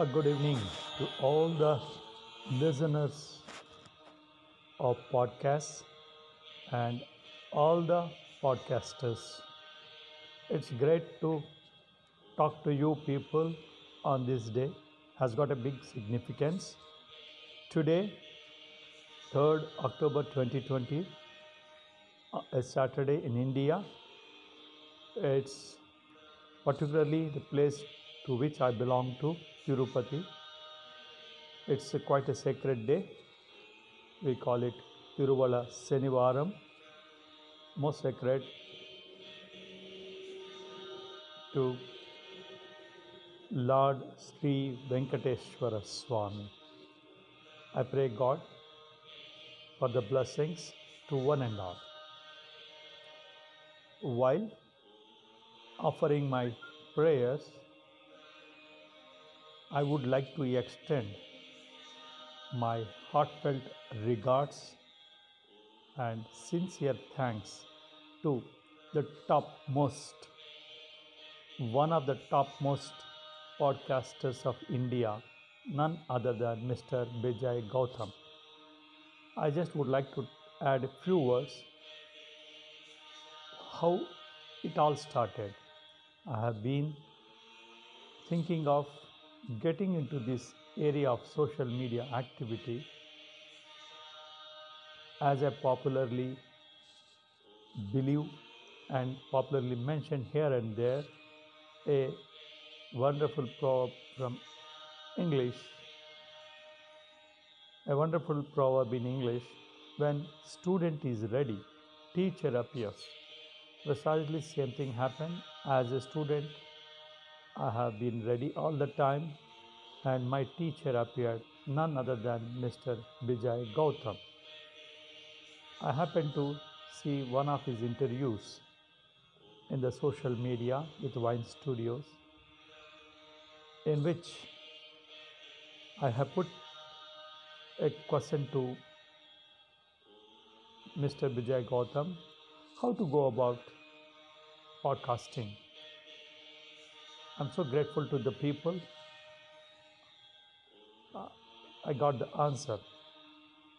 A good evening to all the listeners of podcasts and all the podcasters. It's great to talk to you people on this day. Has got a big significance. Today, 3rd October 2020, uh, a Saturday in India. It's particularly the place to which I belong to, Tirupati. It's a quite a sacred day. We call it Tiruvala Senivaram, most sacred to Lord Sri Venkateshwara Swami. I pray God for the blessings to one and all. While offering my prayers, I would like to extend my heartfelt regards and sincere thanks to the topmost, one of the topmost podcasters of India, none other than Mr. Bijay Gautam. I just would like to add a few words how it all started. I have been thinking of getting into this area of social media activity as I popularly believe and popularly mentioned here and there a wonderful proverb from English, a wonderful proverb in English when student is ready, teacher appears. Precisely same thing happened as a student. I have been ready all the time, and my teacher appeared, none other than Mr. Bijay Gautam. I happened to see one of his interviews in the social media with Wine Studios, in which I have put a question to Mr. Bijay Gautam how to go about podcasting. I'm so grateful to the people. Uh, I got the answer.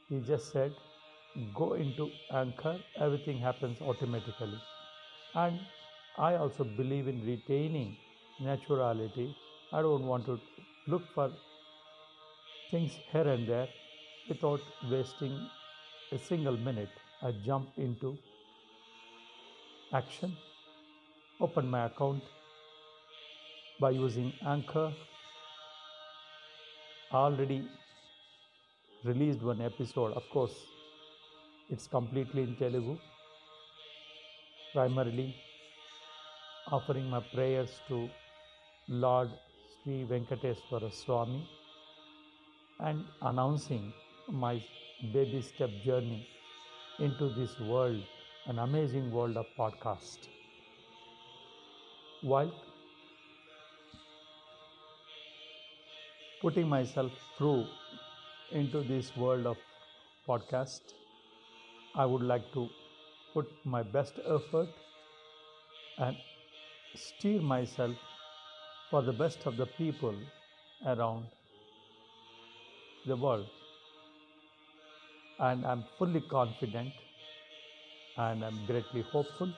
He just said, go into Anchor, everything happens automatically. And I also believe in retaining naturality. I don't want to look for things here and there without wasting a single minute. I jump into action, open my account by using Anchor. Already released one episode, of course, it's completely in Telugu, primarily offering my prayers to Lord Sri Venkateswara Swami and announcing my baby step journey into this world, an amazing world of podcast. While putting myself through into this world of podcast, I would like to put my best effort and steer myself for the best of the people around the world. And I'm fully confident and I'm greatly hopeful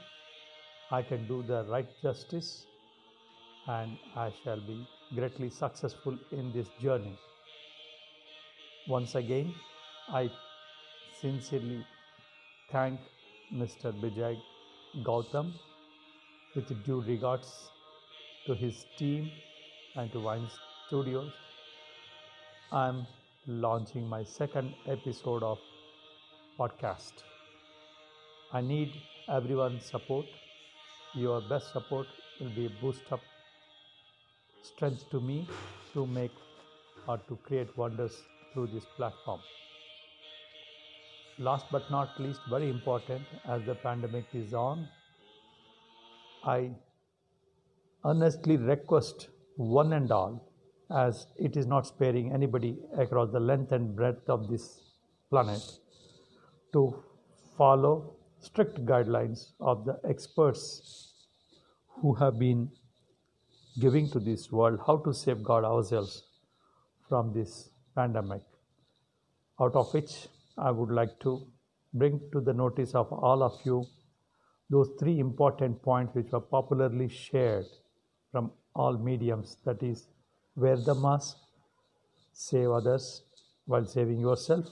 I can do the right justice and I shall be greatly successful in this journey. Once again, I sincerely thank Mr. Bijay Gautam with due regards to his team and to Wine Studios. I am launching my second episode of podcast. I need everyone's support. Your best support will be a boost up strength to me to make or to create wonders through this platform. Last but not least, very important as the pandemic is on, I earnestly request one and all, as it is not sparing anybody across the length and breadth of this planet, to follow strict guidelines of the experts who have been giving to this world how to safeguard ourselves from this pandemic, out of which I would like to bring to the notice of all of you those three important points which were popularly shared from all mediums that is, wear the mask, save others while saving yourself,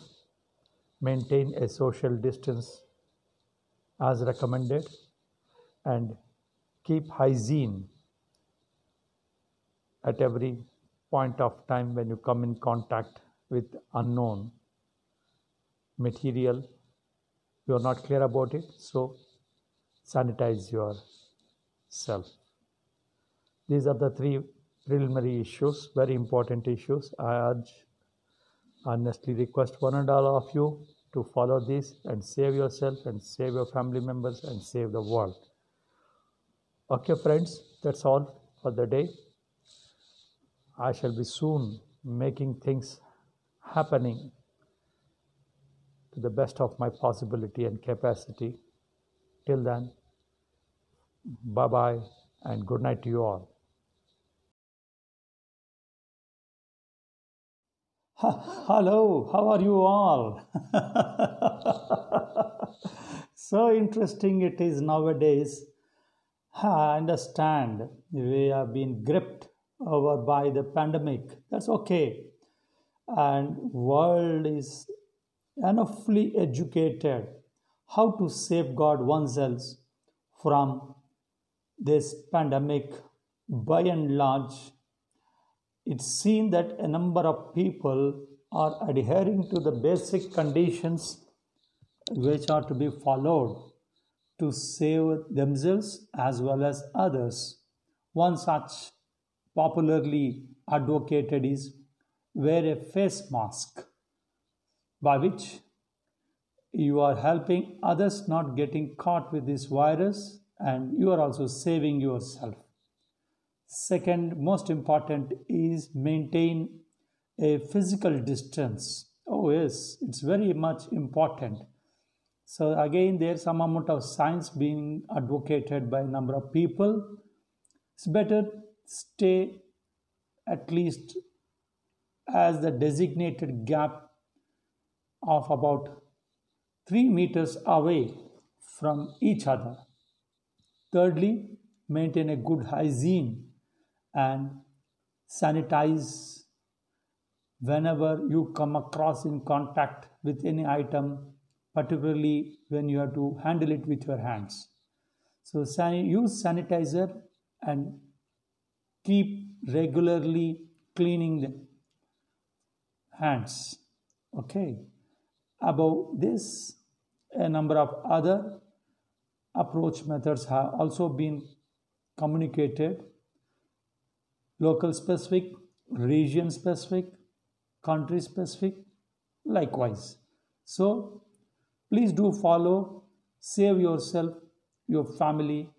maintain a social distance as recommended, and keep hygiene at every point of time when you come in contact with unknown material you are not clear about it so sanitize yourself. These are the three preliminary issues very important issues. I urge honestly request one and all of you to follow this and save yourself and save your family members and save the world. Okay friends that's all for the day I shall be soon making things happening to the best of my possibility and capacity. Till then, bye bye and good night to you all. Hello, how are you all? so interesting it is nowadays. I understand we have been gripped over by the pandemic. That's okay. And world is enoughly educated how to safeguard oneself from this pandemic by and large it's seen that a number of people are adhering to the basic conditions which are to be followed to save themselves as well as others. One such popularly advocated is wear a face mask by which you are helping others not getting caught with this virus and you are also saving yourself. Second most important is maintain a physical distance. Oh yes it's very much important. So again there's some amount of science being advocated by a number of people. It's better stay at least as the designated gap of about 3 meters away from each other. Thirdly, maintain a good hygiene and sanitize whenever you come across in contact with any item, particularly when you have to handle it with your hands. So use sanitizer and keep regularly cleaning the hands. Okay. Above this a number of other approach methods have also been communicated. Local specific region specific country specific likewise. So please do follow save yourself your family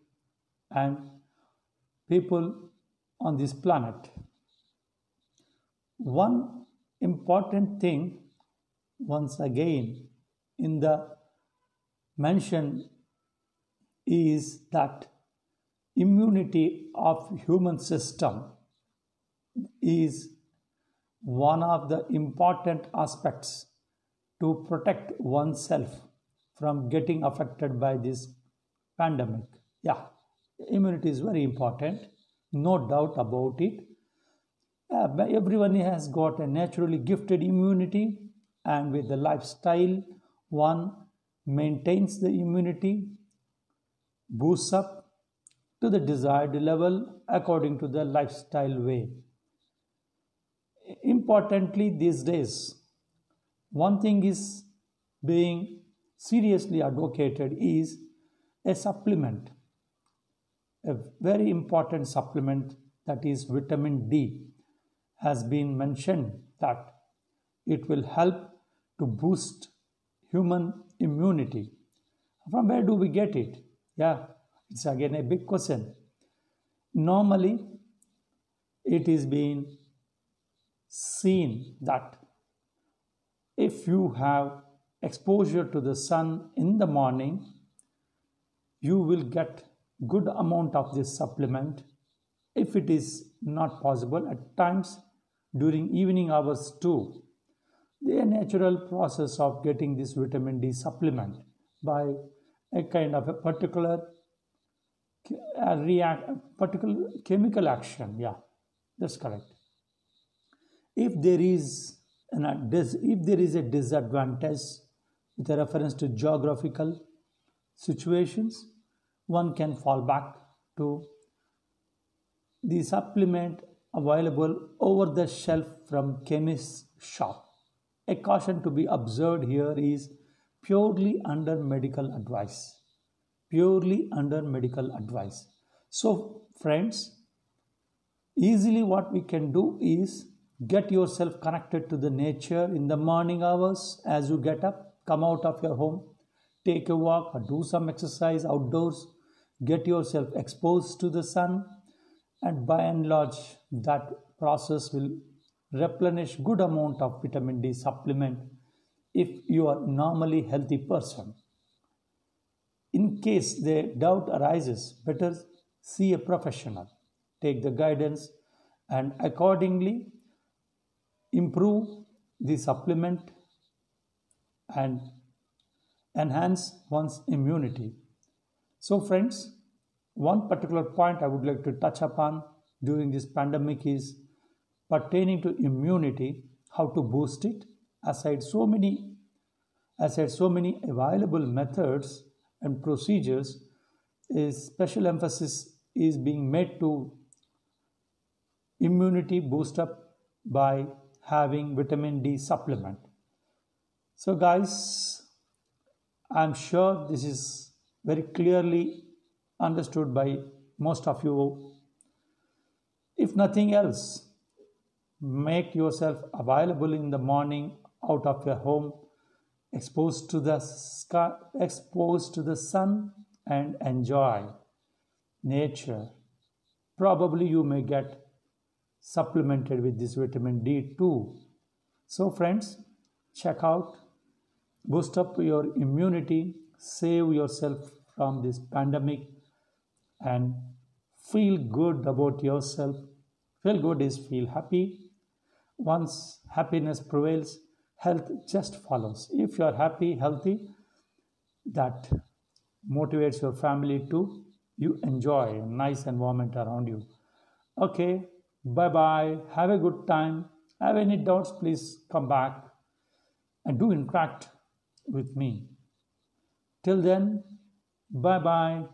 and people on this planet. One important thing, once again, in the mention is that immunity of human system is one of the important aspects to protect oneself from getting affected by this pandemic yeah immunity is very important no doubt about it. Uh, everyone has got a naturally gifted immunity, and with the lifestyle, one maintains the immunity, boosts up to the desired level according to the lifestyle way. Importantly, these days, one thing is being seriously advocated is a supplement a very important supplement that is vitamin D has been mentioned that it will help to boost human immunity. From where do we get it? Yeah, it's again a big question. Normally, it is being seen that if you have exposure to the sun in the morning, you will get good amount of this supplement if it is not possible at times during evening hours too. The natural process of getting this vitamin D supplement by a kind of a particular a react particular chemical action yeah that's correct if there is an if there is a disadvantage with a reference to geographical situations one can fall back to the supplement available over the shelf from chemist shop. A caution to be observed here is purely under medical advice. Purely under medical advice. So friends easily what we can do is get yourself connected to the nature in the morning hours as you get up come out of your home take a walk or do some exercise outdoors get yourself exposed to the sun and by and large that process will replenish good amount of vitamin d supplement if you are normally healthy person. In case the doubt arises better see a professional take the guidance and accordingly improve the supplement and enhance one's immunity so friends one particular point i would like to touch upon during this pandemic is pertaining to immunity how to boost it aside so many aside so many available methods and procedures is special emphasis is being made to immunity boost up by having vitamin D supplement. So guys, I'm sure this is very clearly understood by most of you. If nothing else, make yourself available in the morning out of your home, exposed to the sky, exposed to the sun and enjoy nature. Probably you may get supplemented with this vitamin D2. So, friends, check out, boost up your immunity, save yourself from this pandemic, and feel good about yourself. Feel good is feel happy. Once happiness prevails, health just follows. If you are happy, healthy, that motivates your family to you enjoy a nice environment around you. Okay, Bye bye. Have a good time. Have any doubts, please come back and do interact with me. Till then, bye bye.